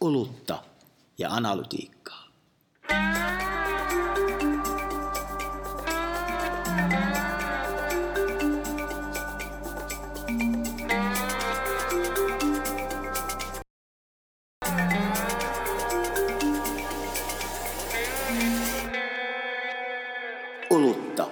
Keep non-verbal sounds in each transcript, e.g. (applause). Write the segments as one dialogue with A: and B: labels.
A: olutta ja analytiikkaa. Olutta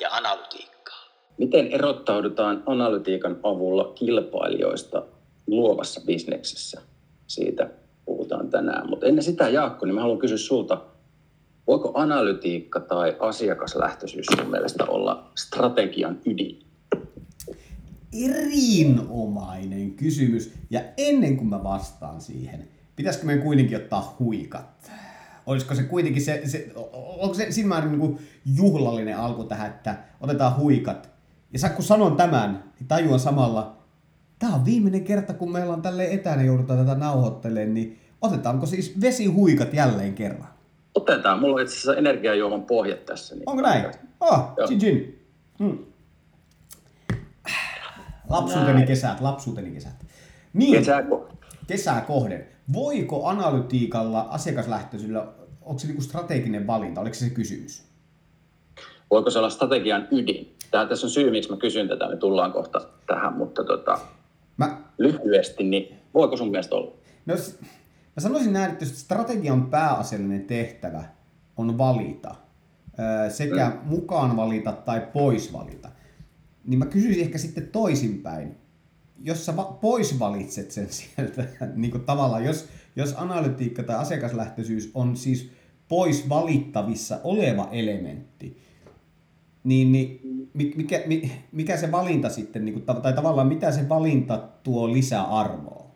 A: ja analytiikkaa.
B: Miten erottaudutaan analytiikan avulla kilpailijoista luovassa bisneksessä? Siitä puhutaan tänään. Mutta ennen sitä, Jaakko, niin mä haluan kysyä sulta, voiko analytiikka tai asiakaslähtöisyys sun mielestä olla strategian ydin?
C: Erinomainen kysymys. Ja ennen kuin mä vastaan siihen, pitäisikö meidän kuitenkin ottaa huikat? Olisiko se kuitenkin se, se onko se siinä määrin niin kuin juhlallinen alku tähän, että otetaan huikat. Ja kun sanon tämän, niin tajuan samalla, tämä on viimeinen kerta, kun meillä on tälle etänä joudutaan tätä nauhoittelemaan, niin otetaanko siis vesihuikat jälleen kerran?
B: Otetaan. Mulla on itse asiassa energiajuoman pohjat tässä. Niin
C: Onko näin? Oh, gin gin. Mm. Lapsuuteni
B: Näin.
C: kesät, lapsuuteni kesät. Niin,
B: Kesäko?
C: kesää kohden. Voiko analytiikalla, asiakaslähtöisyydellä, onko se niinku strateginen valinta? Oliko se se kysymys?
B: Voiko se olla strategian ydin? Tämä tässä on syy, miksi mä kysyn tätä. Me tullaan kohta tähän, mutta tota,
C: Mä,
B: lyhyesti, niin voiko sun mielestä olla?
C: no, mä sanoisin näin, että strategian pääasiallinen tehtävä on valita, sekä
B: Mm.
C: mukaan valita tai pois valita, niin mä kysyisin ehkä sitten toisinpäin. Jos sä pois valitset sen sieltä, (laughs) niin kuin tavallaan, jos, jos analytiikka tai asiakaslähtöisyys on siis pois valittavissa oleva elementti, niin, niin mikä, mi- mikä se valinta sitten, niin kuin, ta- tai tavallaan mitä se valinta tuo lisäarvoa?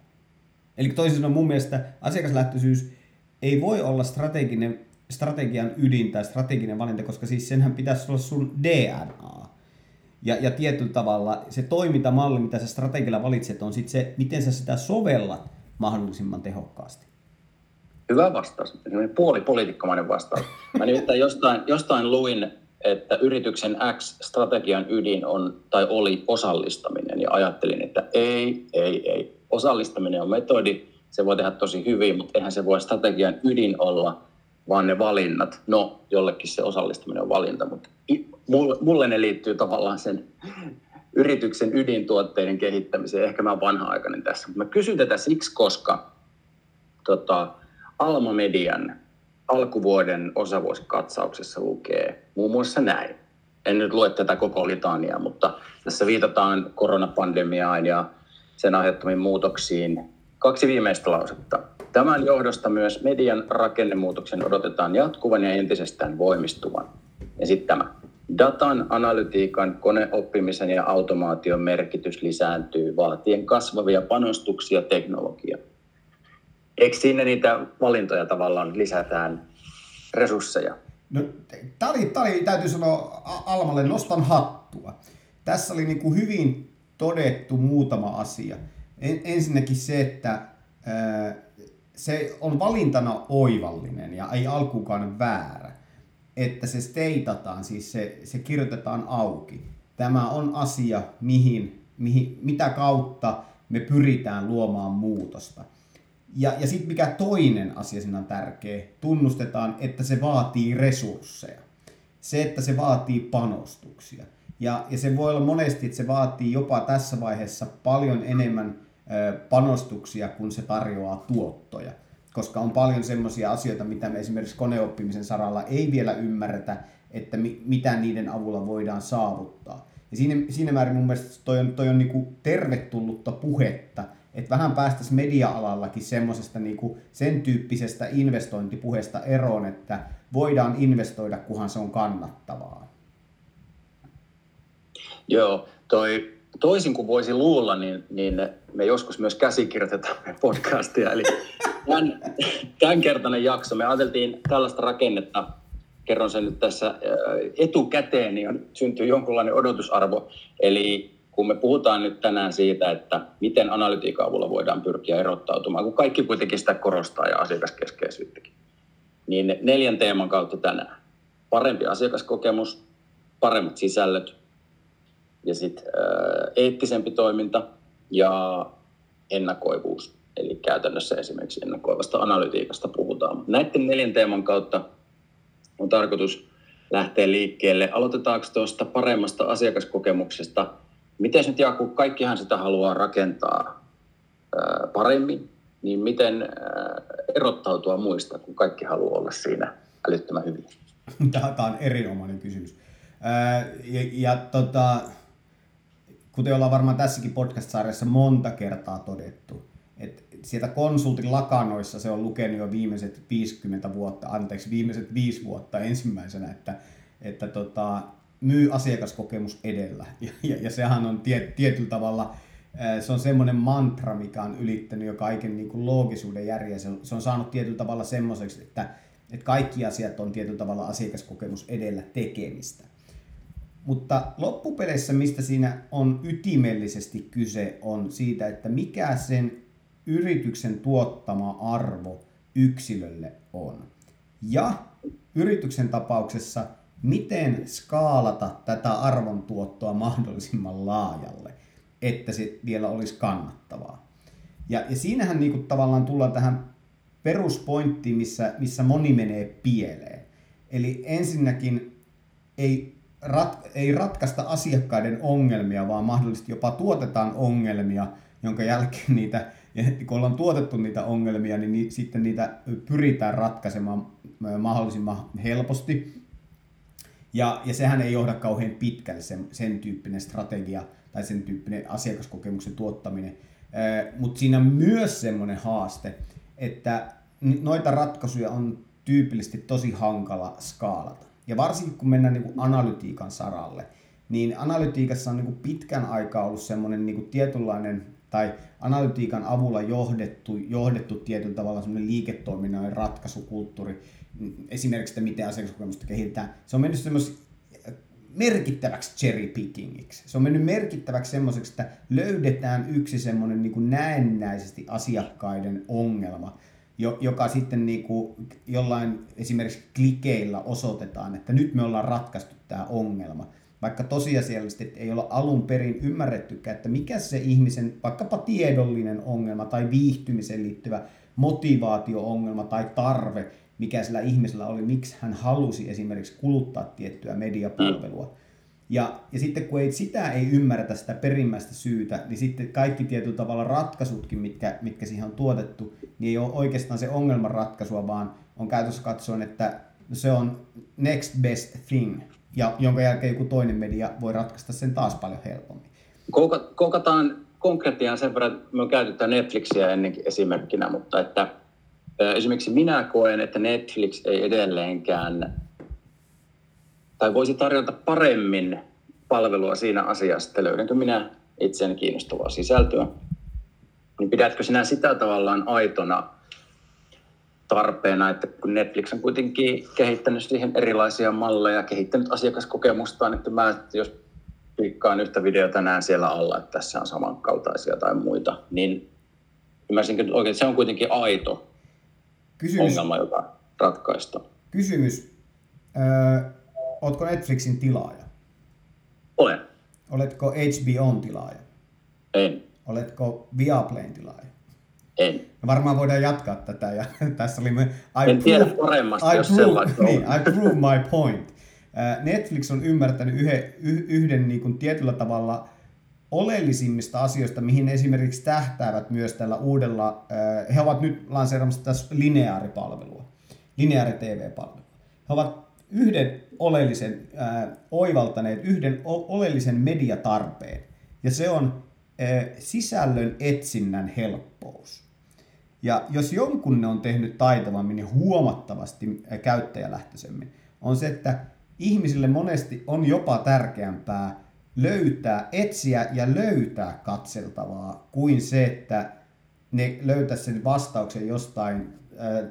C: Eli toisin sanoen mun mielestä asiakaslähtöisyys ei voi olla strateginen, strategian ydin tai strateginen valinta, koska siis senhän pitäisi olla sun DNA. Ja, ja tietyllä tavalla se toimintamalli, mitä sä strategialla valitset, on sitten se, miten sä sitä sovellat mahdollisimman tehokkaasti.
B: Hyvä vastaus. Semmoinen puolipoliitikkomainen vastaus. Mä nimittäin jostain, jostain luin, että yrityksen X strategian ydin on tai oli osallistaminen ja ajattelin, että ei, ei, ei. Osallistaminen on metodi, se voi tehdä tosi hyvin, mutta eihän se voi strategian ydin olla, vaan ne valinnat. No, jollekin se osallistaminen on valinta, mutta mulle ne liittyy tavallaan sen yrityksen ydintuotteiden kehittämiseen. Ehkä mä oon vanha-aikainen tässä, mutta mä kysyn tätä siksi, koska tota, Alma Median alkuvuoden osavuosikatsauksessa lukee muun muassa näin. En nyt lue tätä koko litania, mutta tässä viitataan koronapandemiaan ja sen aiheuttamiin muutoksiin. Kaksi viimeistä lausetta. Tämän johdosta myös median rakennemuutoksen odotetaan jatkuvan ja entisestään voimistuvan. Ja sitten tämä. Datan, analytiikan, koneoppimisen ja automaation merkitys lisääntyy vaatien kasvavia panostuksia teknologiaan. Eikö siinä niitä valintoja tavallaan lisätään resursseja?
C: No, tämä täytyy sanoa Almalle, nostan hattua. Tässä oli niin kuin hyvin todettu muutama asia. En, ensinnäkin se, että ää, se on valintana oivallinen ja ei alkukaan väärä. Että se steitataan, siis se, se kirjoitetaan auki. Tämä on asia, mihin, mihin, mitä kautta me pyritään luomaan muutosta. Ja, ja sitten mikä toinen asia siinä on tärkeä, tunnustetaan, että se vaatii resursseja. Se, että se vaatii panostuksia. Ja, ja se voi olla monesti, että se vaatii jopa tässä vaiheessa paljon enemmän ö, panostuksia, kun se tarjoaa tuottoja. Koska on paljon semmoisia asioita, mitä me esimerkiksi koneoppimisen saralla ei vielä ymmärretä, että mi, mitä niiden avulla voidaan saavuttaa. Ja siinä, siinä määrin mun mielestä toi on, toi on niinku tervetullutta puhetta, että vähän päästäisiin media-alallakin semmoisesta niinku sen tyyppisestä investointipuheesta eroon, että voidaan investoida, kunhan se on kannattavaa.
B: Joo, toi, toisin kuin voisi luulla, niin, niin me joskus myös käsikirjoitetaan podcastia. Eli tämän, tämänkertainen jakso, me ajateltiin tällaista rakennetta, kerron sen nyt tässä etukäteen, niin syntyy jonkunlainen odotusarvo. Eli kun me puhutaan nyt tänään siitä, että miten analytiikan avulla voidaan pyrkiä erottautumaan, kun kaikki kuitenkin sitä korostaa ja asiakaskeskeisyyttäkin, niin neljän teeman kautta tänään. Parempi asiakaskokemus, paremmat sisällöt, ja sitten eettisempi toiminta ja ennakoivuus. Eli käytännössä esimerkiksi ennakoivasta analytiikasta puhutaan. Näiden neljän teeman kautta on tarkoitus lähteä liikkeelle. Aloitetaanko tuosta paremmasta asiakaskokemuksesta? Miten nyt Jaakko, kaikkihan sitä haluaa rakentaa paremmin, niin miten erottautua muista, kun kaikki haluaa olla siinä älyttömän hyvin?
C: Tämä on erinomainen kysymys. Ja, ja tota, kuten ollaan varmaan tässäkin podcast-sarjassa monta kertaa todettu, että sieltä konsultin lakanoissa se on lukenut jo viimeiset 50 vuotta, anteeksi, viimeiset 5 vuotta ensimmäisenä, että, että tota, myy asiakaskokemus edellä. (laughs) Ja, ja, ja sehän on tie, tietyllä tavalla, se on semmoinen mantra, mikä on ylittänyt jo kaiken niin kuin loogisuuden järjen. Se on saanut tietyllä tavalla semmoiseksi, että, että kaikki asiat on tietyllä tavalla asiakaskokemus edellä tekemistä. Mutta loppupeleissä, mistä siinä on ytimellisesti kyse, on siitä, että mikä sen yrityksen tuottama arvo yksilölle on. Ja yrityksen tapauksessa, miten skaalata tätä arvontuottoa mahdollisimman laajalle, että se vielä olisi kannattavaa. Ja, ja siinähän niin kuin tavallaan tullaan tähän peruspointtiin, missä, missä moni menee pieleen. Eli ensinnäkin ei, rat, ei ratkaista asiakkaiden ongelmia, vaan mahdollisesti jopa tuotetaan ongelmia, jonka jälkeen niitä kun ollaan tuotettu niitä ongelmia, niin ni, sitten niitä pyritään ratkaisemaan mahdollisimman helposti. Ja, ja sehän ei johda kauhean pitkälle sen, sen tyyppinen strategia tai sen tyyppinen asiakaskokemuksen tuottaminen. Mutta siinä on myös semmoinen haaste, että noita ratkaisuja on tyypillisesti tosi hankala skaalata. Ja varsinkin kun mennään niin kuin analytiikan saralle, niin analytiikassa on niin kuin pitkän aikaa ollut semmoinen niin kuin tietynlainen tai analytiikan avulla johdettu, johdettu tietyllä tavalla semmoinen liiketoiminnan ratkaisukulttuuri, esimerkiksi että miten asiakaskokemusta kehitetään, se on mennyt semmoisen merkittäväksi cherry pickingiksi. Se on mennyt merkittäväksi semmoiseksi, että löydetään yksi semmoinen niin näennäisesti asiakkaiden ongelma, joka sitten niin kuin jollain esimerkiksi klikeillä osoitetaan, että nyt me ollaan ratkaistu tämä ongelma vaikka tosiasiallisesti ei olla alun perin ymmärrettykään, että mikä se ihmisen vaikkapa tiedollinen ongelma tai viihtymiseen liittyvä motivaatio-ongelma tai tarve, mikä sillä ihmisellä oli, miksi hän halusi esimerkiksi kuluttaa tiettyä mediapalvelua. Ja, ja sitten kun ei, sitä ei ymmärretä sitä perimmäistä syytä, niin sitten kaikki tietyllä tavalla ratkaisutkin, mitkä, mitkä siihen on tuotettu, niin ei ole oikeastaan se ongelman ratkaisua, vaan on käytössä katsoen, että se on next best thing, ja jonka jälkeen joku toinen media voi ratkaista sen taas paljon helpommin.
B: Koukataan konkreettiaan sen verran, että me käytetään Netflixiä ennenkin esimerkkinä, mutta että esimerkiksi minä koen, että Netflix ei edelleenkään, tai voisi tarjota paremmin palvelua siinä asiassa, että löydänkö minä itseäni kiinnostavaa sisältöä, niin pidätkö sinä sitä tavallaan aitona tarpeena, että kun Netflix on kuitenkin kehittänyt siihen erilaisia malleja, kehittänyt asiakaskokemustaan, että mä, jos klikkaan yhtä videota näen siellä alla, että tässä on samankaltaisia tai muita, niin ymmärsinkö että oikein, se on kuitenkin aito Kysymys. ongelma, joka ratkaista.
C: Kysymys. Öö, ootko Netflixin tilaaja?
B: Olen.
C: Oletko HBOn tilaaja?
B: En.
C: Oletko Viaplayn tilaaja?
B: En.
C: Varmaan voidaan jatkaa tätä. Ja (laughs) tässä oli me,
B: I en prove, tiedä paremmasta, I jos
C: prove, niin, I prove my point. Netflix on ymmärtänyt yhden, yhden niin kuin tietyllä tavalla oleellisimmista asioista, mihin esimerkiksi tähtäävät myös tällä uudella, he ovat nyt lanseeramassa tässä lineaaripalvelua, lineaari TV-palvelua. He ovat yhden oleellisen, äh, oivaltaneet yhden oleellisen mediatarpeen, ja se on äh, sisällön etsinnän helppous. Ja jos jonkun ne on tehnyt taitavammin ja huomattavasti käyttäjälähtöisemmin, on se, että ihmisille monesti on jopa tärkeämpää löytää, etsiä ja löytää katseltavaa kuin se, että ne löytäisi sen vastauksen jostain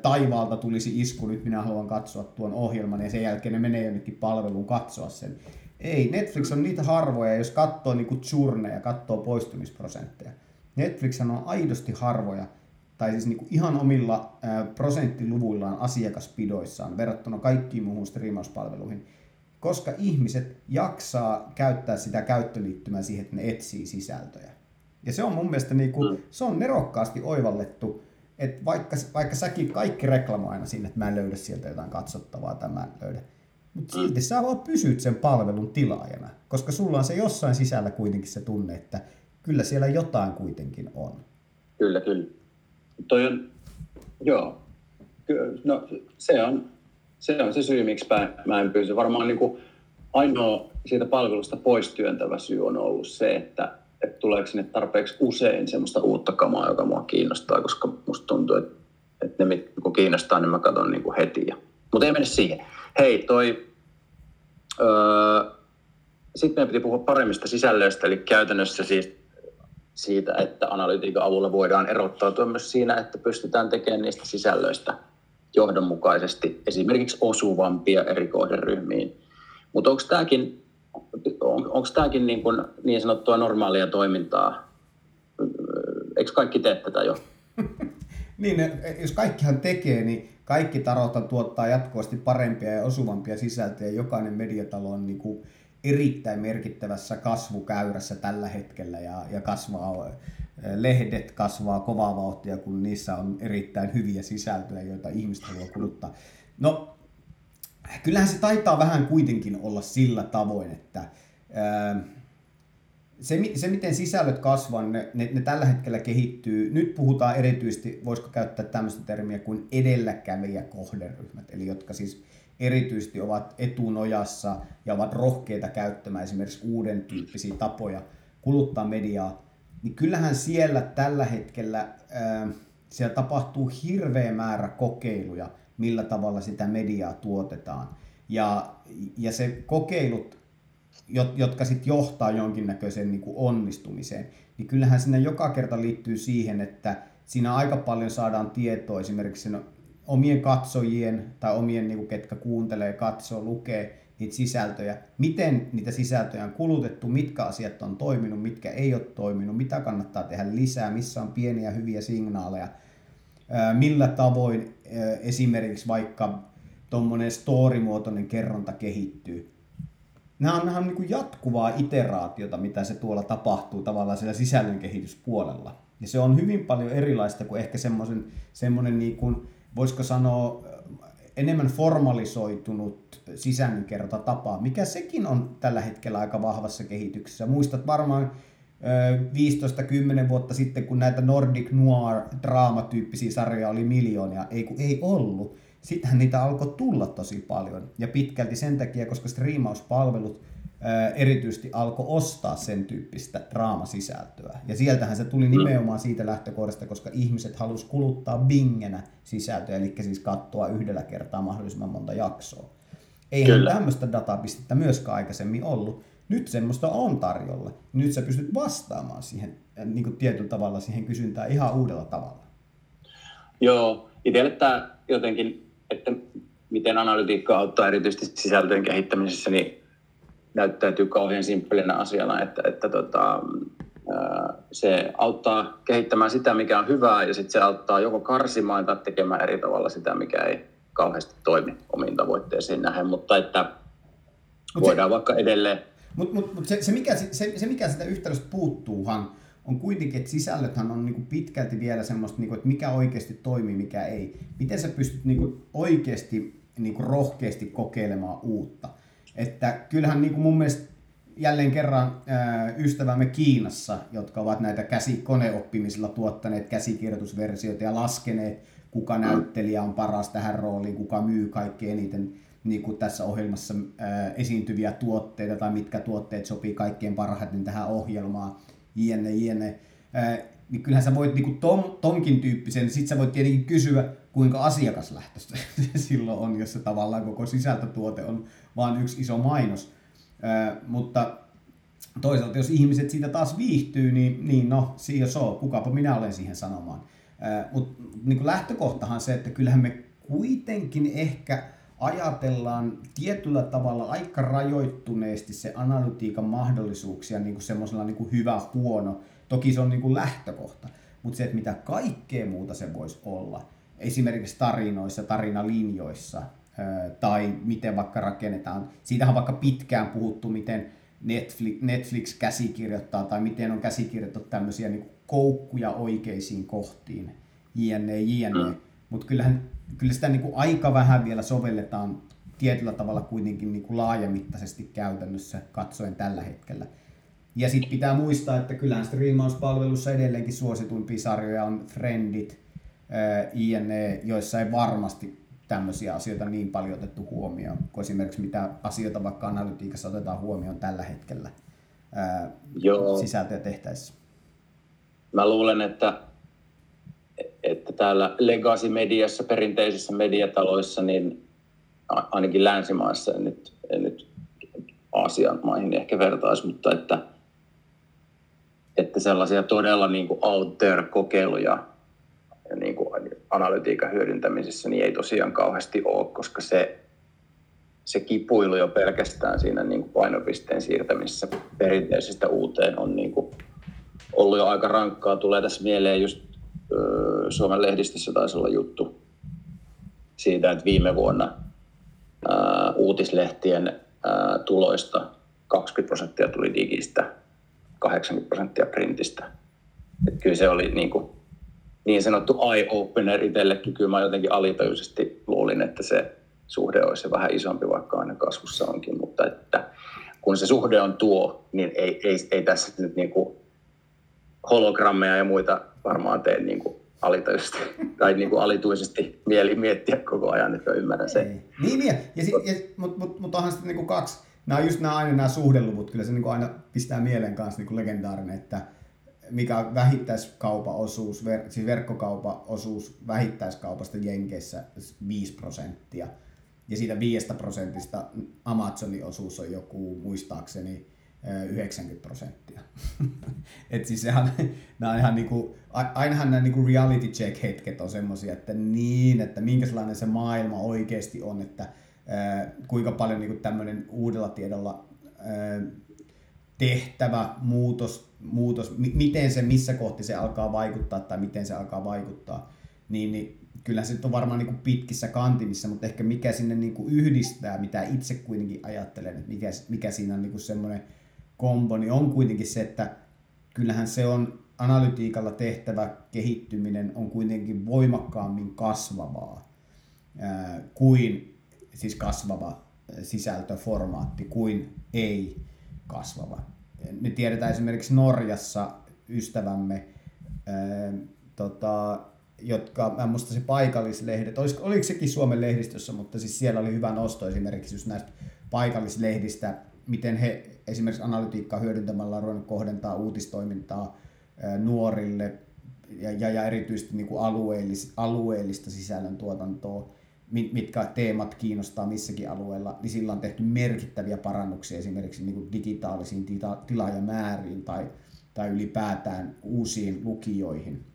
C: taivaalta tulisi isku, nyt minä haluan katsoa tuon ohjelman ja sen jälkeen ne menee jonnekin palveluun katsoa sen. Ei, Netflix on niitä harvoja, jos katsoo niinku ja katsoo poistumisprosentteja. Netflix on aidosti harvoja, tai siis niinku ihan omilla ää, prosenttiluvuillaan asiakaspidoissaan verrattuna kaikkiin muuhun striimauspalveluihin, koska ihmiset jaksaa käyttää sitä käyttöliittymää siihen, että ne etsii sisältöjä. Ja se on mun mielestä niin kuin, mm. se on nerokkaasti oivallettu, että vaikka, vaikka säkin kaikki reklamoi aina sinne, että mä en löydä sieltä jotain katsottavaa tai mä en löydä. Mutta mm. silti sä vaan pysyt sen palvelun tilaajana, koska sulla on se jossain sisällä kuitenkin se tunne, että kyllä siellä jotain kuitenkin on.
B: Kyllä, kyllä. Toi on, joo, no se on, se on se syy, miksi mä en pysy. Varmaan niin kuin ainoa siitä palvelusta pois työntävä syy on ollut se, että, että tuleeko sinne tarpeeksi usein semmoista uutta kamaa, joka mua kiinnostaa, koska musta tuntuu, että, että ne, kun kiinnostaa, niin mä katson niin kuin heti. Mutta ei mene siihen. Hei, toi... Öö, sitten meidän piti puhua paremmista sisällöistä, eli käytännössä siis siitä, että analytiikan avulla voidaan erottautua myös siinä, että pystytään tekemään niistä sisällöistä johdonmukaisesti esimerkiksi osuvampia eri kohderyhmiin. Mutta onko tämäkin, on, onko tämäkin niin, kuin niin sanottua normaalia toimintaa? Eikö kaikki tee tätä jo? (laughs)
C: niin, jos kaikkihan tekee, niin kaikki tarota tuottaa jatkuvasti parempia ja osuvampia sisältöjä. Jokainen mediatalo on niin kuin erittäin merkittävässä kasvukäyrässä tällä hetkellä ja, ja kasvaa, lehdet kasvaa kovaa vauhtia, kun niissä on erittäin hyviä sisältöjä, joita ihmiset haluaa kuluttaa. No, kyllähän se taitaa vähän kuitenkin olla sillä tavoin, että se, se miten sisällöt kasvaa, ne, ne, ne tällä hetkellä kehittyy. Nyt puhutaan erityisesti, voisiko käyttää tämmöistä termiä kuin edelläkävijä kohderyhmät, eli jotka siis erityisesti ovat etunojassa ja ovat rohkeita käyttämään esimerkiksi uuden tyyppisiä tapoja kuluttaa mediaa, niin kyllähän siellä tällä hetkellä ää, siellä tapahtuu hirveä määrä kokeiluja, millä tavalla sitä mediaa tuotetaan. Ja, ja se kokeilut, jotka sitten johtaa jonkinnäköiseen niin kuin onnistumiseen, niin kyllähän sinne joka kerta liittyy siihen, että siinä aika paljon saadaan tietoa esimerkiksi omien katsojien tai omien, niin kuin, ketkä kuuntelee, katsoo, lukee niitä sisältöjä, miten niitä sisältöjä on kulutettu, mitkä asiat on toiminut, mitkä ei ole toiminut, mitä kannattaa tehdä lisää, missä on pieniä hyviä signaaleja, millä tavoin esimerkiksi vaikka tuommoinen story-muotoinen kerronta kehittyy. Nämä on, nämä on niin kuin jatkuvaa iteraatiota, mitä se tuolla tapahtuu tavallaan siellä sisällön kehityspuolella. Ja se on hyvin paljon erilaista kuin ehkä semmoisen, semmoinen niin kuin, voisiko sanoa, enemmän formalisoitunut sisällönkerrontatapa, mikä sekin on tällä hetkellä aika vahvassa kehityksessä. Muistat varmaan 15-10 vuotta sitten, kun näitä Nordic Noir-draamatyyppisiä sarjoja oli miljoonia, ei kun ei ollut. Sittenhän niitä alkoi tulla tosi paljon. Ja pitkälti sen takia, koska striimauspalvelut erityisesti alkoi ostaa sen tyyppistä draamasisältöä. Ja sieltähän se tuli nimenomaan siitä lähtökohdasta, koska ihmiset halusi kuluttaa bingenä sisältöä, eli siis katsoa yhdellä kertaa mahdollisimman monta jaksoa. Eihän Kyllä. tämmöistä datapistettä myöskään aikaisemmin ollut. Nyt semmoista on tarjolla. Nyt sä pystyt vastaamaan siihen niin kuin tietyllä tavalla siihen kysyntään ihan uudella tavalla.
B: Joo, itselle tämä jotenkin, että miten analytiikka auttaa erityisesti sisältöjen kehittämisessä, niin näyttäytyy kauhean simppelinä asiana, että, että tota, se auttaa kehittämään sitä, mikä on hyvää, ja sitten se auttaa joko karsimaan tai tekemään eri tavalla sitä, mikä ei kauheasti toimi omiin tavoitteisiin nähden, mutta että mut voidaan se, vaikka edelleen...
C: Mutta mut, mut se, se, mikä, se, se, mikä sitä yhtälöstä puuttuuhan, on kuitenkin, että sisällöthän on niinku pitkälti vielä semmoista, niinku, että mikä oikeasti toimii, mikä ei. Miten sä pystyt niinku oikeasti niinku rohkeasti kokeilemaan uutta. Että kyllähän niin kuin mun mielestä jälleen kerran ystävämme Kiinassa, jotka ovat näitä käsikoneoppimisilla tuottaneet käsikirjoitusversioita ja laskeneet, kuka näyttelijä on paras tähän rooliin, kuka myy kaikki eniten niin kuin tässä ohjelmassa ää, esiintyviä tuotteita tai mitkä tuotteet sopii kaikkein parhaiten tähän ohjelmaan, jne, jne. Ää, niin kyllähän sä voit niin tom, tonkin tyyppisen, sit sä voit tietenkin kysyä, kuinka asiakaslähtöistä (laughs) silloin on, jos se tavallaan koko sisältötuote on vain yksi iso mainos. Ää, mutta toisaalta jos ihmiset siitä taas viihtyy, niin, niin no, siinä so, kukapa minä olen siihen sanomaan. Mutta niin lähtökohtahan se, että kyllähän me kuitenkin ehkä ajatellaan tietyllä tavalla aika rajoittuneesti se analytiikan mahdollisuuksia niin semmoisella niin kuin hyvä, huono. Toki se on niin lähtökohta, mutta se, että mitä kaikkea muuta se voisi olla, esimerkiksi tarinoissa, tarinalinjoissa, tai miten vaikka rakennetaan. Siitähän on vaikka pitkään puhuttu, miten Netflix, Netflix käsikirjoittaa tai miten on käsikirjoittu tämmöisiä niin koukkuja oikeisiin kohtiin, jne, jne. Mm. Mutta kyllähän kyllä sitä niin kuin aika vähän vielä sovelletaan tietyllä tavalla kuitenkin niin kuin laajamittaisesti käytännössä katsoen tällä hetkellä. Ja sitten pitää muistaa, että kyllähän striimauspalvelussa edelleenkin suosituimpia sarjoja on Friendit, INE, joissa ei varmasti tämmöisiä asioita niin paljon otettu huomioon, kuin esimerkiksi mitä asioita vaikka analytiikassa otetaan huomioon tällä hetkellä Joo. sisältöjä tehtäessä.
B: Mä luulen, että, että täällä legacy-mediassa, perinteisissä mediataloissa, niin ainakin länsimaissa, en nyt, en nyt Aasian maihin ehkä vertaisi, mutta että, että sellaisia todella niin kuin out there kokeiluja ja niin kuin analytiikan hyödyntämisessä niin ei tosiaan kauheasti ole, koska se, se kipuilu jo pelkästään siinä niin kuin painopisteen siirtämisessä perinteisestä uuteen on niin kuin ollut jo aika rankkaa. Tulee tässä mieleen just Suomen lehdistössä taisi olla juttu siitä, että viime vuonna ää, uutislehtien ää, tuloista 20 prosenttia tuli digistä, 80 prosenttia printistä. Et kyllä se oli niin, kuin, niin sanottu eye-opener itsellekin. Kyllä mä jotenkin alitajuisesti luulin, että se suhde olisi vähän isompi, vaikka aina kasvussa onkin. Mutta että kun se suhde on tuo, niin ei, ei, ei tässä nyt niin kuin hologrammeja ja muita varmaan tee niin kuin alitajuisesti (laughs) tai niin kuin alituisesti mieli miettiä koko ajan, että ymmärrän sen.
C: Niin, niin. Ja, si, ja, mutta mut, mut onhan sitten niin kaksi, nämä on just nämä aina nämä suhdeluvut, kyllä se niin kuin aina pistää mieleen kanssa niin kuin legendaarinen, että mikä on vähittäiskaupan osuus, ver, siis verkkokaupan osuus vähittäiskaupasta Jenkeissä 5 prosenttia. Ja siitä 5 prosentista Amazonin osuus on joku, muistaakseni, 90 prosenttia. (laughs) Et siis sehän, nämä on ihan niinku, ainahan nämä niinku reality check hetket on semmoisia, että niin, että minkälainen se maailma oikeasti on, että kuinka paljon niinku tämmöinen uudella tiedolla tehtävä muutos, muutos, miten se, missä kohti se alkaa vaikuttaa tai miten se alkaa vaikuttaa, niin, niin kyllä se on varmaan niin pitkissä kantimissa, mutta ehkä mikä sinne niin yhdistää, mitä itse kuitenkin ajattelen, että mikä, mikä siinä on niin semmoinen kombo, niin on kuitenkin se, että kyllähän se on analytiikalla tehtävä kehittyminen on kuitenkin voimakkaammin kasvavaa ää, kuin siis kasvava sisältöformaatti kuin ei kasvava. Me tiedetään esimerkiksi Norjassa ystävämme, ää, tota, jotka, mä muista se paikallislehdet, oliko, oliko sekin Suomen lehdistössä, mutta siis siellä oli hyvä nosto esimerkiksi just näistä paikallislehdistä, miten he esimerkiksi analytiikkaa hyödyntämällä on kohdentaa uutistoimintaa nuorille ja, ja, ja erityisesti niin kuin alueellis, alueellista sisällöntuotantoa, mitkä teemat kiinnostaa missäkin alueella, niin sillä on tehty merkittäviä parannuksia esimerkiksi niin kuin digitaalisiin tila- tilaajamääriin tai, tai ylipäätään uusiin lukijoihin.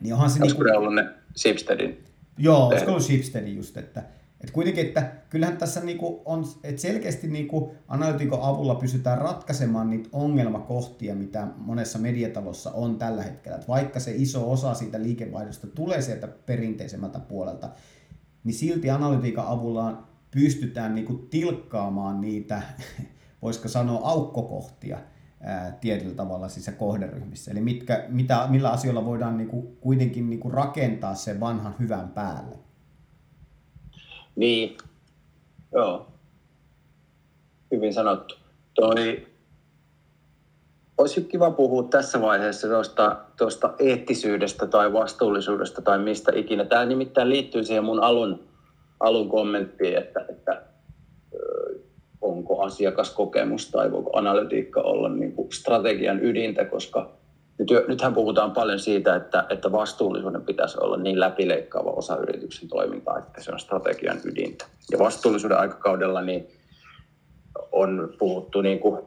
B: Niin onhan se Olisiko niin kuin... ollut ne Shipsteadin?
C: Joo, olisiko ollut Shipsteadin just, että, et kuitenkin, että kyllähän tässä niinku on, että selkeästi niinku analytikon avulla pystytään ratkaisemaan niitä ongelmakohtia, mitä monessa mediatalossa on tällä hetkellä. Et vaikka se iso osa siitä liikevaihdosta tulee sieltä perinteisemmältä puolelta, niin silti analytiikan avulla pystytään niinku tilkkaamaan niitä, (laughs) voisiko sanoa, aukkokohtia ää, tietyllä tavalla siis kohderyhmissä. Eli mitkä, mitä, millä asioilla voidaan niinku kuitenkin niinku rakentaa se vanhan hyvän päälle.
B: Niin, joo. Hyvin sanottu. Toi, olisi kiva puhua tässä vaiheessa tuosta, tuosta eettisyydestä tai vastuullisuudesta tai mistä ikinä. Tämä nimittäin liittyy siihen mun alun, alun kommenttiin, että, että onko asiakaskokemus tai voiko analytiikka olla niin kuin strategian ydintä, koska nyt, nythän puhutaan paljon siitä, että, että vastuullisuuden pitäisi olla niin läpileikkaava osa yrityksen toimintaa, että se on strategian ydintä. Ja vastuullisuuden aikakaudella niin on puhuttu niin kuin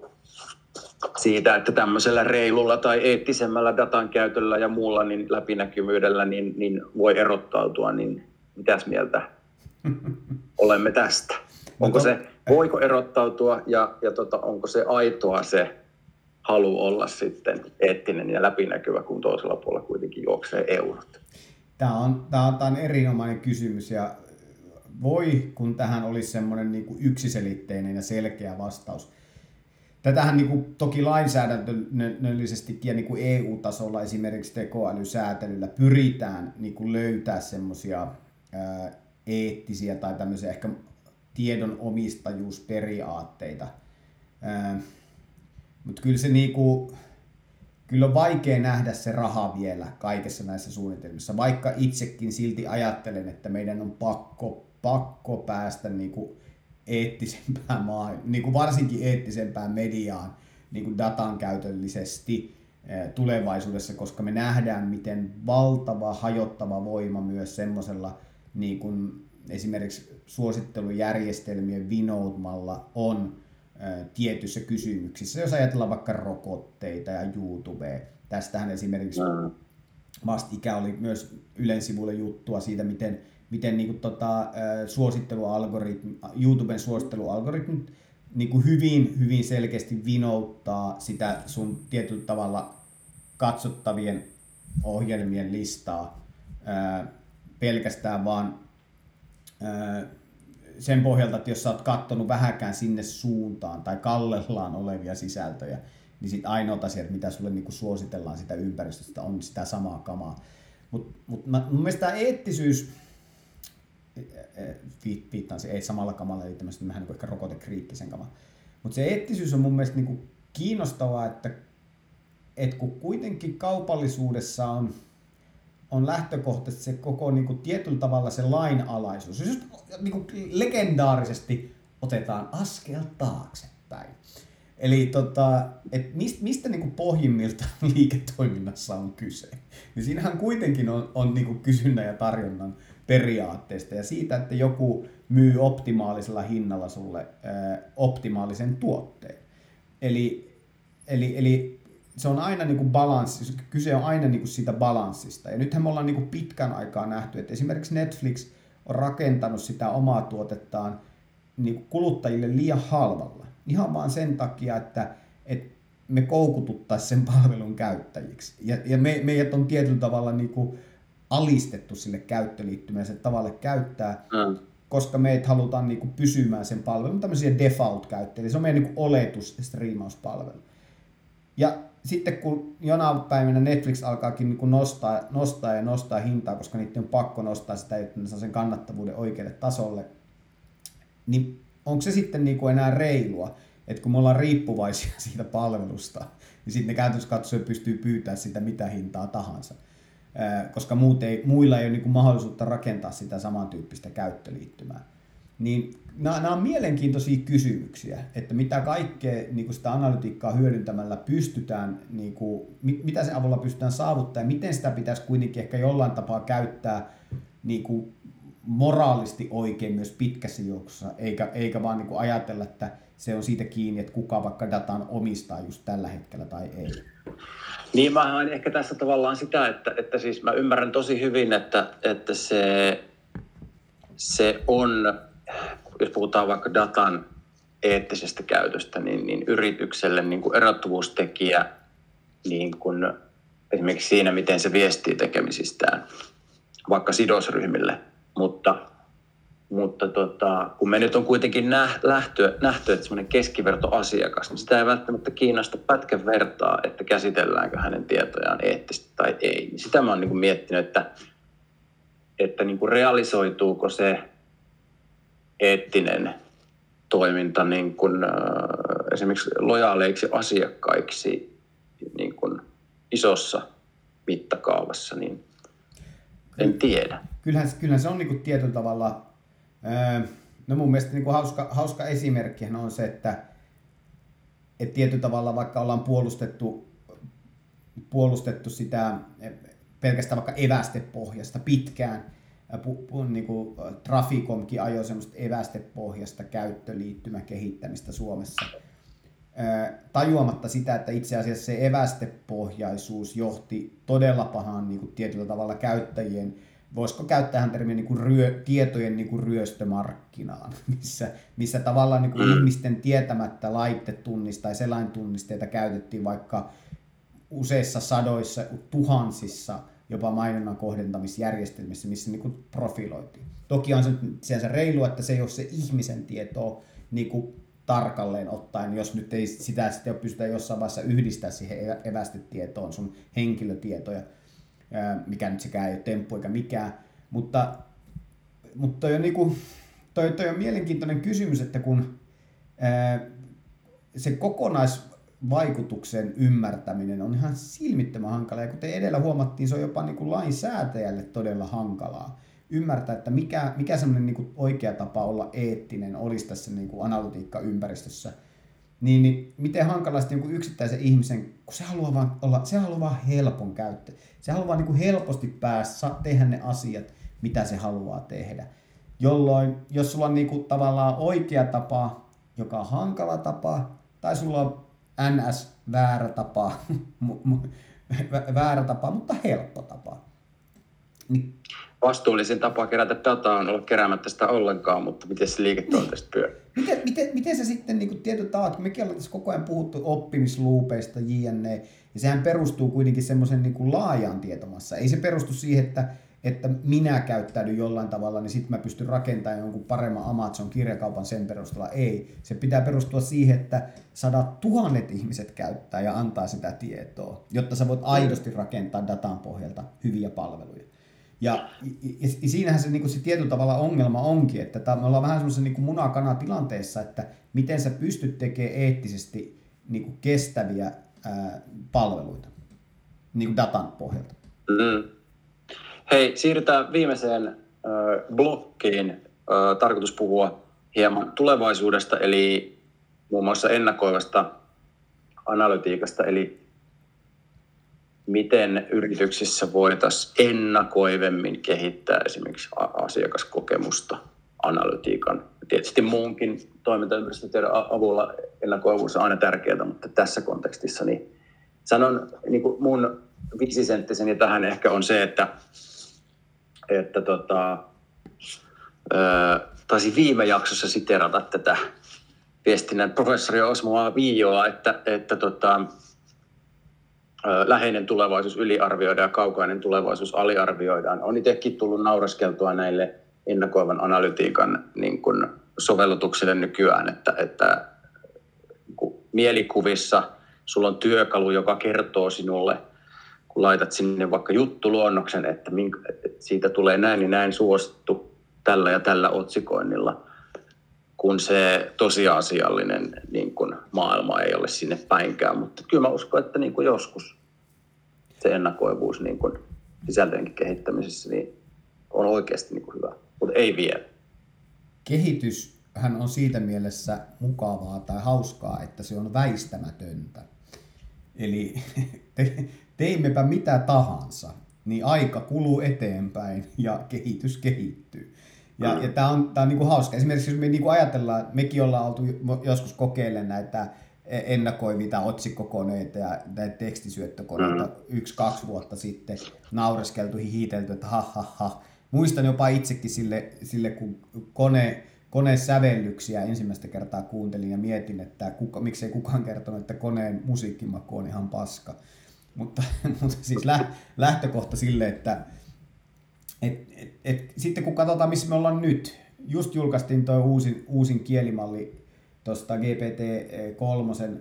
B: siitä, että tämmöisellä reilulla tai eettisemmällä datan käytöllä ja muulla niin läpinäkyvyydellä niin, niin voi erottautua, niin mitäs mieltä (laughs) olemme tästä? Onko se, voiko erottautua ja, ja tota, onko se aitoa se halu olla sitten eettinen ja läpinäkyvä, kun toisella puolella kuitenkin juoksee eurot?
C: Tämä on, tämä on, tämä on erinomainen kysymys ja voi, kun tähän olisi semmoinen niin kuin yksiselitteinen ja selkeä vastaus. Tätähän niin kuin, toki lainsäädännöllisestikin ja niin kuin EU-tasolla esimerkiksi tekoälysäätelyllä pyritään niin kuin löytää semmoisia eettisiä tai tämmöisiä ehkä tiedon omistajuusperiaatteita. Mutta kyllä se niinku, kyllä on vaikea nähdä se raha vielä kaikessa näissä suunnitelmissa, vaikka itsekin silti ajattelen, että meidän on pakko, pakko päästä niinku eettisempään maa, niinku varsinkin eettisempään mediaan niinku datan käytöllisesti tulevaisuudessa, koska me nähdään, miten valtava, hajottava voima myös semmoisella niin kuin esimerkiksi suosittelujärjestelmien vinoutmalla on tietyissä kysymyksissä. Jos ajatellaan vaikka rokotteita ja YouTubea, tästähän esimerkiksi mm. vastikään oli myös Ylen sivuille juttua siitä, miten, miten niin kuin, tota, suosittelualgoritmi, YouTuben suosittelualgoritmi niin kuin hyvin, hyvin selkeästi vinouttaa sitä sun tietyllä tavalla katsottavien ohjelmien listaa ää, pelkästään vaan ää, sen pohjalta, että jos sä oot kattonut vähäkään sinne suuntaan tai kallellaan olevia sisältöjä, niin sit ainoat asiat, mitä sulle niinku suositellaan sitä ympäristöstä, on sitä samaa kamaa. Mutta mut mun mielestä tämä eettisyys, viittaan se ei samalla kamalla, eli tämmöistä vähän niin ehkä rokotekriittisen kamalla. Mutta se eettisyys on mun mielestä niinku kiinnostavaa, että et kun kuitenkin kaupallisuudessa on on lähtökohtaisesti se koko niin kuin, tietyllä tavalla se lainalaisuus. Just niin kuin, legendaarisesti otetaan askel taaksepäin. Eli tota, et mistä, mistä niin kuin pohjimmilta (laughs) liiketoiminnassa on kyse? Niin siinähän kuitenkin on, on niin kuin kysynnän ja tarjonnan periaatteesta ja siitä, että joku myy optimaalisella hinnalla sulle optimaalisen tuotteen. Eli, eli, eli se on aina niin kuin balanssi, kyse on aina niin kuin siitä balanssista. Ja nythän me ollaan niin kuin pitkän aikaa nähty, että esimerkiksi Netflix on rakentanut sitä omaa tuotettaan niin kuin kuluttajille liian halvalla. Ihan vaan sen takia, että, että me koukututtaisiin sen palvelun käyttäjiksi. Ja, ja me, meidät on tietyllä tavalla niin kuin alistettu sille käyttöliittymään, se tavalle käyttää, mm. koska meitä halutaan niin kuin pysymään sen palvelun tämmöisiä default-käyttäjiä. Se on meidän niin kuin oletus striimauspalvelu. Ja sitten kun jonain päivänä Netflix alkaakin niin kuin nostaa, nostaa ja nostaa hintaa, koska niiden on pakko nostaa sitä, että ne saa sen kannattavuuden oikealle tasolle, niin onko se sitten niin kuin enää reilua, että kun me ollaan riippuvaisia (laughs) siitä palvelusta, niin sitten ne käytännössä katsoen pystyy pyytämään sitä mitä hintaa tahansa. Koska muut ei, muilla ei ole niin mahdollisuutta rakentaa sitä samantyyppistä käyttöliittymää. Niin nämä, nämä on mielenkiintoisia kysymyksiä, että mitä kaikkea niin sitä analytiikkaa hyödyntämällä pystytään, niin kuin, mitä sen avulla pystytään saavuttamaan ja miten sitä pitäisi kuitenkin ehkä jollain tapaa käyttää niin kuin moraalisti oikein myös pitkässä juoksussa, eikä, eikä vaan niin kuin ajatella, että se on siitä kiinni, että kuka vaikka datan omistaa just tällä hetkellä tai ei.
B: Niin mä haen ehkä tässä tavallaan sitä, että, että siis mä ymmärrän tosi hyvin, että, että se, se on jos puhutaan vaikka datan eettisestä käytöstä, niin, niin yritykselle niin kuin erottuvuustekijä niin kuin esimerkiksi siinä, miten se viestii tekemisistään vaikka sidosryhmille. Mutta, mutta tota, kun me nyt on kuitenkin nähty, nähty, että semmoinen keskivertoasiakas, niin sitä ei välttämättä kiinnosta pätkän vertaa, että käsitelläänkö hänen tietojaan eettisesti tai ei. Niin sitä mä oon niin kuin miettinyt, että, että niin kuin realisoituuko se eettinen toiminta niin kuin, äh, esimerkiksi lojaaleiksi asiakkaiksi niin kuin isossa mittakaavassa, niin en tiedä.
C: Kyllähän, kyllähän se on niin kuin tietyllä tavalla, no mun mielestä niin kuin hauska, hauska esimerkki on se, että, että tietyllä tavalla vaikka ollaan puolustettu, puolustettu sitä pelkästään vaikka evästepohjasta pitkään, pu, pu, niin kuin Traficomkin ajoi semmoista evästepohjasta käyttöliittymä kehittämistä Suomessa. tajuamatta sitä, että itse asiassa se evästepohjaisuus johti todella pahaan niin kuin tietyllä tavalla käyttäjien, voisiko käyttää termiä niin kuin ryö, tietojen niin kuin ryöstömarkkinaan, (laughs) missä, missä tavallaan niin kuin mm. ihmisten tietämättä laitetunnista tai selaintunnisteita käytettiin vaikka useissa sadoissa, tuhansissa jopa mainonnan kohdentamisjärjestelmissä, missä niin profiloitiin. Toki on se sinänsä reilu, että se ei ole se ihmisen tieto niin kuin tarkalleen ottaen, jos nyt ei sitä sitten pystytä jossain vaiheessa yhdistää siihen evästetietoon sun henkilötietoja, mikä nyt sekään ei ole temppu eikä mikään, mutta, mutta toi on, niinku, toi, toi on mielenkiintoinen kysymys, että kun se kokonaisvaikutuksen ymmärtäminen on ihan silmittömän hankala, ja kuten edellä huomattiin, se on jopa niin kuin lainsäätäjälle todella hankalaa ymmärtää, että mikä, mikä semmoinen niin oikea tapa olla eettinen olisi tässä niin kuin analytiikkaympäristössä, niin, niin miten hankalasti jonkun yksittäisen ihmisen, kun se haluaa vaan, olla, se haluaa vaan helpon käyttö. Se haluaa niin kuin helposti päästä tehdä ne asiat, mitä se haluaa tehdä. Jolloin, jos sulla on niin kuin tavallaan oikea tapa, joka on hankala tapa, tai sulla on NS väärä tapa, (laughs) väärä tapa, mutta helppo tapa,
B: niin vastuullisin tapa kerätä dataa on olla keräämättä sitä ollenkaan, mutta miten se liiketoimintaisesti pyörii?
C: Miten, miten, miten se sitten niin tietyt tavat, kun mekin ollaan tässä koko ajan puhuttu oppimisluupeista, JNE, ja sehän perustuu kuitenkin semmoisen niin laajaan tietomassa. Ei se perustu siihen, että, että minä käyttäydyn jollain tavalla, niin sitten mä pystyn rakentamaan jonkun paremman Amazon-kirjakaupan sen perusteella. Ei. Se pitää perustua siihen, että sadat tuhannet ihmiset käyttää ja antaa sitä tietoa, jotta sä voit aidosti rakentaa datan pohjalta hyviä palveluja. Ja, ja, ja siinähän se, niin se tietyllä tavalla ongelma onkin, että tämä, me ollaan vähän semmoisessa niin munakana tilanteessa, että miten sä pystyt tekemään eettisesti niin kuin kestäviä ää, palveluita niin kuin datan pohjalta.
B: Mm. Hei, siirrytään viimeiseen äh, blokkiin. Äh, tarkoitus puhua hieman tulevaisuudesta, eli muun muassa ennakoivasta analytiikasta, eli miten yrityksissä voitaisiin ennakoivemmin kehittää esimerkiksi asiakaskokemusta analytiikan. Tietysti muunkin toimintaympäristötiedon avulla ennakoivuus on aina tärkeää, mutta tässä kontekstissa niin sanon niin kuin mun viisisenttiseni tähän ehkä on se, että, että tota, taisin viime jaksossa siterata tätä viestinnän professori Osmoa Viioa, että, että tota, läheinen tulevaisuus yliarvioidaan ja kaukainen tulevaisuus aliarvioidaan. On itsekin tullut naureskeltua näille ennakoivan analytiikan niin kuin sovellutuksille nykyään, että, että mielikuvissa sulla on työkalu, joka kertoo sinulle, kun laitat sinne vaikka juttuluonnoksen, että, että siitä tulee näin ja näin suosittu tällä ja tällä otsikoinnilla, kun se tosiasiallinen niin kuin, maailma ei ole sinne päinkään. Mutta kyllä mä uskon, että niin kuin joskus se ennakoivuus niin kuin sisältöjenkin kehittämisessä niin on oikeasti niin kuin hyvä, mutta ei vielä.
C: Kehitys hän on siitä mielessä mukavaa tai hauskaa, että se on väistämätöntä. Eli (laughs) te, teimmepä mitä tahansa, niin aika kuluu eteenpäin ja kehitys kehittyy. Ja, mm. ja tämä on, tää on niinku hauska. Esimerkiksi jos me niinku ajatellaan, mekin ollaan oltu joskus kokeilemaan näitä ennakoivia otsikkokoneita ja näitä tekstisyöttökoneita mm. yksi-kaksi vuotta sitten naureskeltu, hiitelty, että ha, ha, ha. Muistan jopa itsekin sille, sille kun kone, konesävellyksiä ensimmäistä kertaa kuuntelin ja mietin, että kuka, miksei kukaan kertonut, että koneen musiikkimaku on ihan paska. Mutta, (laughs) mutta siis lähtökohta sille, että et, et, et, sitten kun katsotaan, missä me ollaan nyt, just julkaistiin tuo uusin, uusin kielimalli tuosta GPT-3,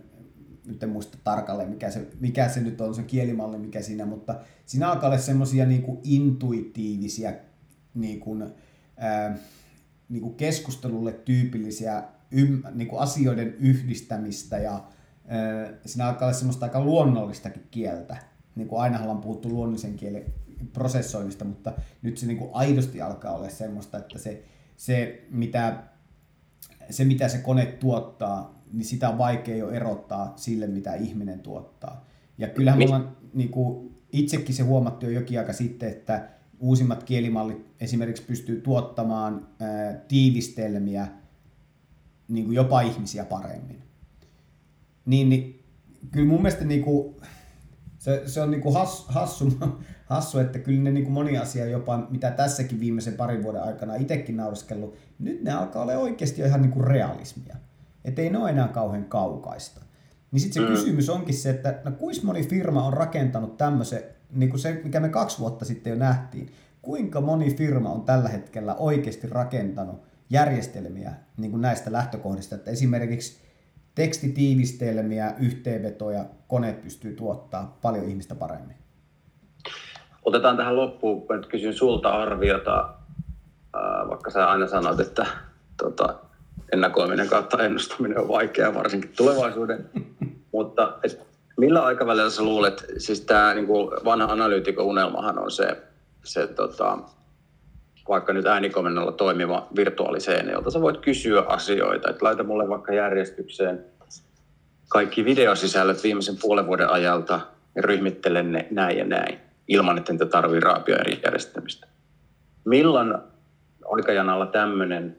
C: nyt en muista tarkalleen mikä se, mikä se nyt on se kielimalli, mikä siinä, mutta siinä alkaa olla semmoisia niin intuitiivisia niin kuin, ää, niin kuin keskustelulle tyypillisiä ym, niin kuin asioiden yhdistämistä ja ää, siinä alkaa olla semmoista aika luonnollistakin kieltä. Niin kuin aina ollaan puhuttu luonnollisen kielen prosessoinnista, mutta nyt se niin kuin aidosti alkaa olla semmoista, että se, se mitä se, mitä se kone tuottaa, niin sitä on vaikea jo erottaa sille, mitä ihminen tuottaa. Ja kyllähän me ollaan niin kuin, itsekin se huomattu jo jokin aika sitten, että uusimmat kielimallit esimerkiksi pystyy tuottamaan ää, tiivistelmiä niin kuin jopa ihmisiä paremmin. Niin, niin kyllä mun mielestä niin kuin, se, se on niin kuin has, hassu, hassu, että kyllä ne niin kuin moni asia jopa, mitä tässäkin viimeisen parin vuoden aikana itsekin nauriskellut, nyt ne alkaa olla oikeasti ihan niin kuin realismia. Että ei ne ole enää kauhean kaukaista. Niin sitten se mm. kysymys onkin se, että no kuinka moni firma on rakentanut tämmöisen, niin kuin se, mikä me kaksi vuotta sitten jo nähtiin, kuinka moni firma on tällä hetkellä oikeasti rakentanut järjestelmiä niin kuin näistä lähtökohdista, että esimerkiksi tekstitiivistelmiä, yhteenvetoja koneet pystyy tuottaa paljon ihmistä paremmin.
B: Otetaan tähän loppuun, kun nyt kysyn sulta arviota, vaikka sä aina sanot, että tota, ennakoiminen kautta ennustaminen on vaikeaa, varsinkin tulevaisuuden. (laughs) Mutta et, millä aikavälillä sä luulet, siis tämä niin vanha analyytikon unelmahan on se, se tota, vaikka nyt äänikomennolla toimiva virtuaaliseen, jolta sä voit kysyä asioita, että laita mulle vaikka järjestykseen kaikki videosisällöt viimeisen puolen vuoden ajalta ja ryhmittelen ne näin ja näin, ilman että niitä tarvii raapia eri järjestelmistä. Milloin aikajanalla tämmöinen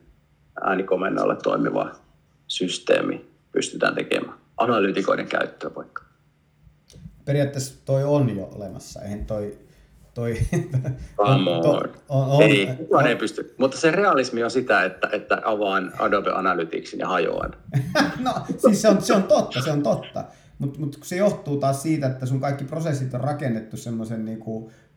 B: äänikomennolla toimiva systeemi pystytään tekemään? Analytikoiden käyttöä vaikka.
C: Periaatteessa toi on jo olemassa. Eihän toi toi... (laughs)
B: Come (laughs) on. On, on, ei, kukaan ei pysty. Mutta se realismi on sitä, että, että avaan Adobe Analyticsin ja hajoan. (laughs)
C: no, siis se on, se on totta, se on totta. Mutta mut se johtuu taas siitä, että sun kaikki prosessit on rakennettu semmoisen niin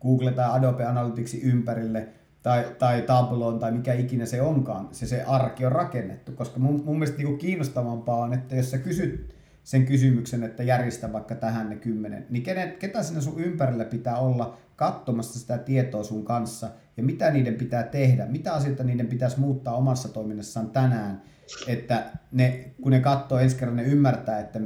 C: Google tai Adobe Analyticsin ympärille, tai, tai Tableau'n tai mikä ikinä se onkaan, se, se arki on rakennettu. Koska mun, mun mielestä niin kiinnostavampaa on, että jos sä kysyt sen kysymyksen, että järjestä vaikka tähän ne kymmenen, niin kenet, ketä sinne sun ympärillä pitää olla katsomassa sitä tietoa sun kanssa ja mitä niiden pitää tehdä, mitä asioita niiden pitäisi muuttaa omassa toiminnassaan tänään, että ne, kun ne katsoo ensi kerran, ne ymmärtää, että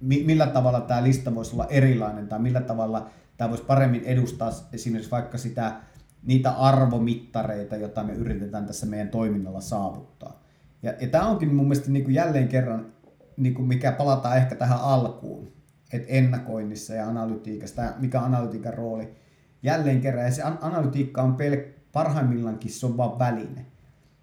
C: millä tavalla tämä lista voisi olla erilainen tai millä tavalla tämä voisi paremmin edustaa esimerkiksi vaikka sitä, niitä arvomittareita, joita me yritetään tässä meidän toiminnalla saavuttaa. Ja, ja tämä onkin mun mielestä niin kuin jälleen kerran, niin kuin mikä palataan ehkä tähän alkuun, että ennakoinnissa ja analytiikassa, mikä on analytiikan rooli, jälleen kerran, ja se analytiikka on pel- parhaimmillaankin se on vain väline.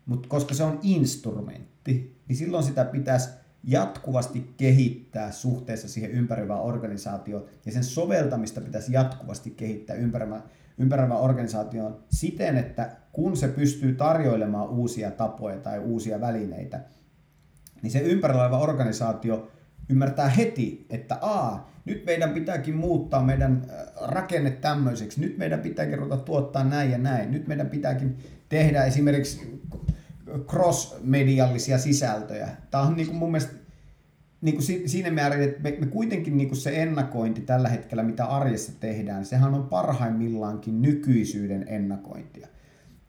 C: Mutta koska se on instrumentti, niin silloin sitä pitäisi jatkuvasti kehittää suhteessa siihen ympäröivään organisaatioon, ja sen soveltamista pitäisi jatkuvasti kehittää ympäröivään, ympäröivään organisaatioon siten, että kun se pystyy tarjoilemaan uusia tapoja tai uusia välineitä, niin se ympäröivä organisaatio ymmärtää heti, että a, nyt meidän pitääkin muuttaa meidän äh, rakenne tämmöiseksi, nyt meidän pitääkin ruveta tuottaa näin ja näin, nyt meidän pitääkin tehdä esimerkiksi cross-mediallisia sisältöjä. Tämä on niin kuin mun mielestä niin kuin siinä määrin, että me, me kuitenkin niin kuin se ennakointi tällä hetkellä, mitä arjessa tehdään, sehän on parhaimmillaankin nykyisyyden ennakointia.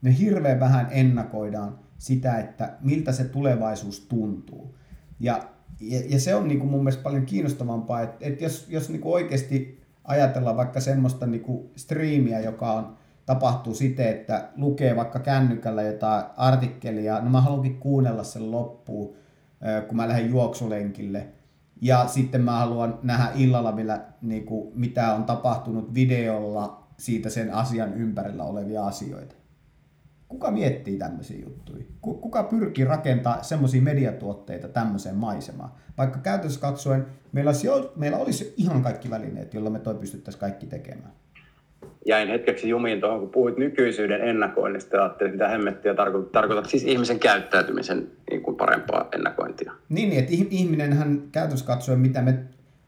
C: Me hirveän vähän ennakoidaan sitä, että miltä se tulevaisuus tuntuu. Ja ja, ja se on niin kuin mun mielestä paljon kiinnostavampaa, että, että jos, jos niin kuin oikeasti ajatellaan vaikka semmoista niin kuin striimiä, joka on, tapahtuu siten, että lukee vaikka kännykällä jotain artikkelia, no mä haluankin kuunnella sen loppuun, kun mä lähden juoksulenkille. Ja sitten mä haluan nähdä illalla vielä, niin kuin, mitä on tapahtunut videolla siitä sen asian ympärillä olevia asioita. Kuka miettii tämmöisiä juttuja? Kuka pyrkii rakentamaan semmoisia mediatuotteita tämmöiseen maisemaan? Vaikka käytännössä katsoen meillä olisi, meillä olisi ihan kaikki välineet, joilla me toi pystyttäisiin kaikki tekemään.
B: Jäin hetkeksi jumiin tuohon, kun puhuit nykyisyyden ennakoinnista ja ajattelin, mitä hemmettiä tarkoitat. Tarkoitat siis ihmisen käyttäytymisen niin kuin parempaa ennakointia.
C: Niin, niin että ihminenhän käytännössä katsoen, mitä me,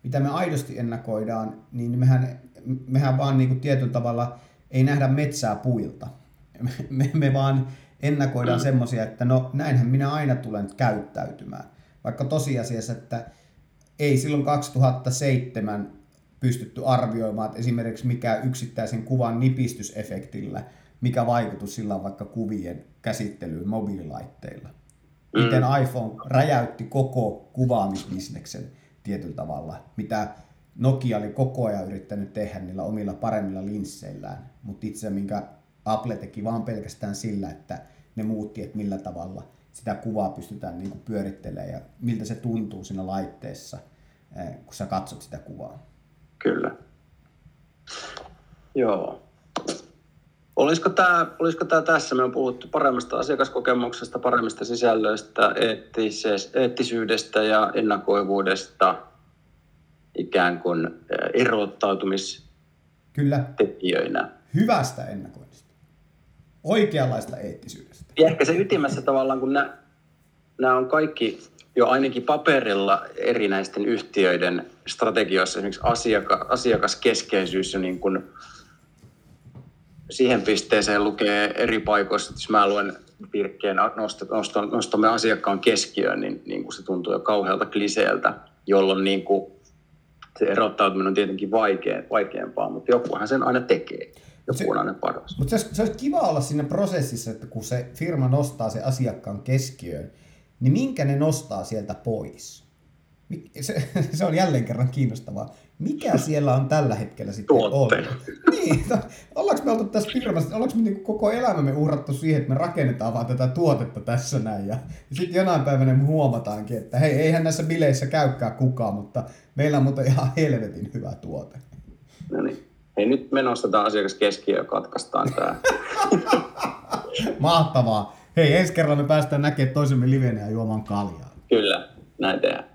C: mitä me aidosti ennakoidaan, niin mehän, mehän vaan niin kuin tietyllä tavalla ei nähdä metsää puilta me, me vaan ennakoidaan mm. semmoisia, että no näinhän minä aina tulen käyttäytymään. Vaikka tosiasiassa, että ei silloin 2007 pystytty arvioimaan, että esimerkiksi mikä yksittäisen kuvan nipistysefektillä, mikä vaikutus sillä on vaikka kuvien käsittelyyn mobiililaitteilla. Miten mm. iPhone räjäytti koko kuvaamisbisneksen tietyllä tavalla, mitä Nokia oli koko ajan yrittänyt tehdä niillä omilla paremmilla linsseillään, mutta itse minkä Apple teki vaan pelkästään sillä, että ne muutti, että millä tavalla sitä kuvaa pystytään niin pyörittelemään ja miltä se tuntuu siinä laitteessa, eh, kun sä katsot sitä kuvaa.
B: Kyllä. Joo. Olisiko tämä, olisiko tämä tässä? Me on puhuttu paremmasta asiakaskokemuksesta, paremmista sisällöistä, eettisyydestä ja ennakoivuudesta, ikään kuin eh, erottautumistekijöinä.
C: Kyllä. Hyvästä ennakoivuudesta oikeanlaista eettisyydestä.
B: Ja ehkä se ytimessä tavallaan, kun nämä, nämä on kaikki jo ainakin paperilla erinäisten yhtiöiden strategioissa, esimerkiksi asiaka, asiakaskeskeisyys ja niin kuin siihen pisteeseen lukee eri paikoissa, että jos mä luen virkkeen nostamme, asiakkaan keskiöön, niin, niin kuin se tuntuu jo kauhealta kliseeltä, jolloin niin kuin se erottautuminen on tietenkin vaikein, vaikeampaa, mutta jokuhan sen aina tekee. Joku on aina paras.
C: Mutta se, se olisi kiva olla siinä prosessissa, että kun se firma nostaa se asiakkaan keskiöön, niin minkä ne nostaa sieltä pois? Se, (laughs) se on jälleen kerran kiinnostavaa. Mikä siellä on tällä hetkellä sitten ollut? Niin, ollaanko me oltu tässä firmassa, ollaanko me niin koko elämämme uhrattu siihen, että me rakennetaan vaan tätä tuotetta tässä näin ja, ja sitten jonain päivänä me huomataankin, että hei, eihän näissä bileissä käykään kukaan, mutta meillä on muuten ihan helvetin hyvä tuote.
B: No niin. Hei, nyt me nostetaan asiakas keskiö ja katkaistaan tämä. (laughs)
C: Mahtavaa. Hei, ensi kerralla me päästään näkemään toisemme livenä ja juomaan kaljaa.
B: Kyllä, näin tehdään.